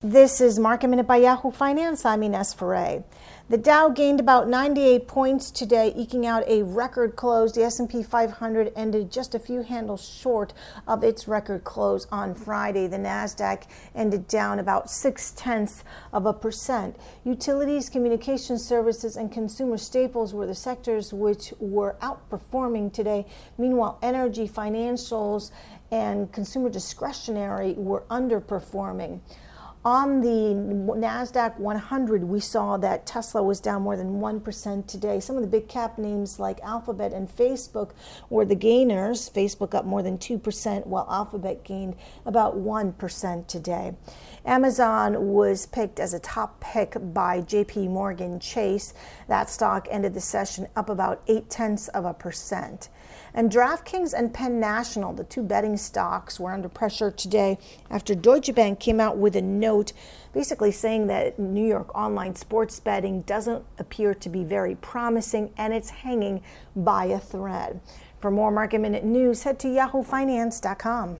This is Market Minute by Yahoo Finance. I'm Ines Ferre. The Dow gained about 98 points today, eking out a record close. The S&P 500 ended just a few handles short of its record close on Friday. The Nasdaq ended down about six tenths of a percent. Utilities, communication services, and consumer staples were the sectors which were outperforming today. Meanwhile, energy, financials, and consumer discretionary were underperforming. On the NASDAQ 100, we saw that Tesla was down more than 1% today. Some of the big cap names like Alphabet and Facebook were the gainers. Facebook up more than 2%, while Alphabet gained about 1% today. Amazon was picked as a top pick by JP Morgan Chase. That stock ended the session up about 8 tenths of a percent. And DraftKings and Penn National, the two betting stocks, were under pressure today after Deutsche Bank came out with a note basically saying that New York online sports betting doesn't appear to be very promising and it's hanging by a thread. For more market minute news, head to yahoofinance.com.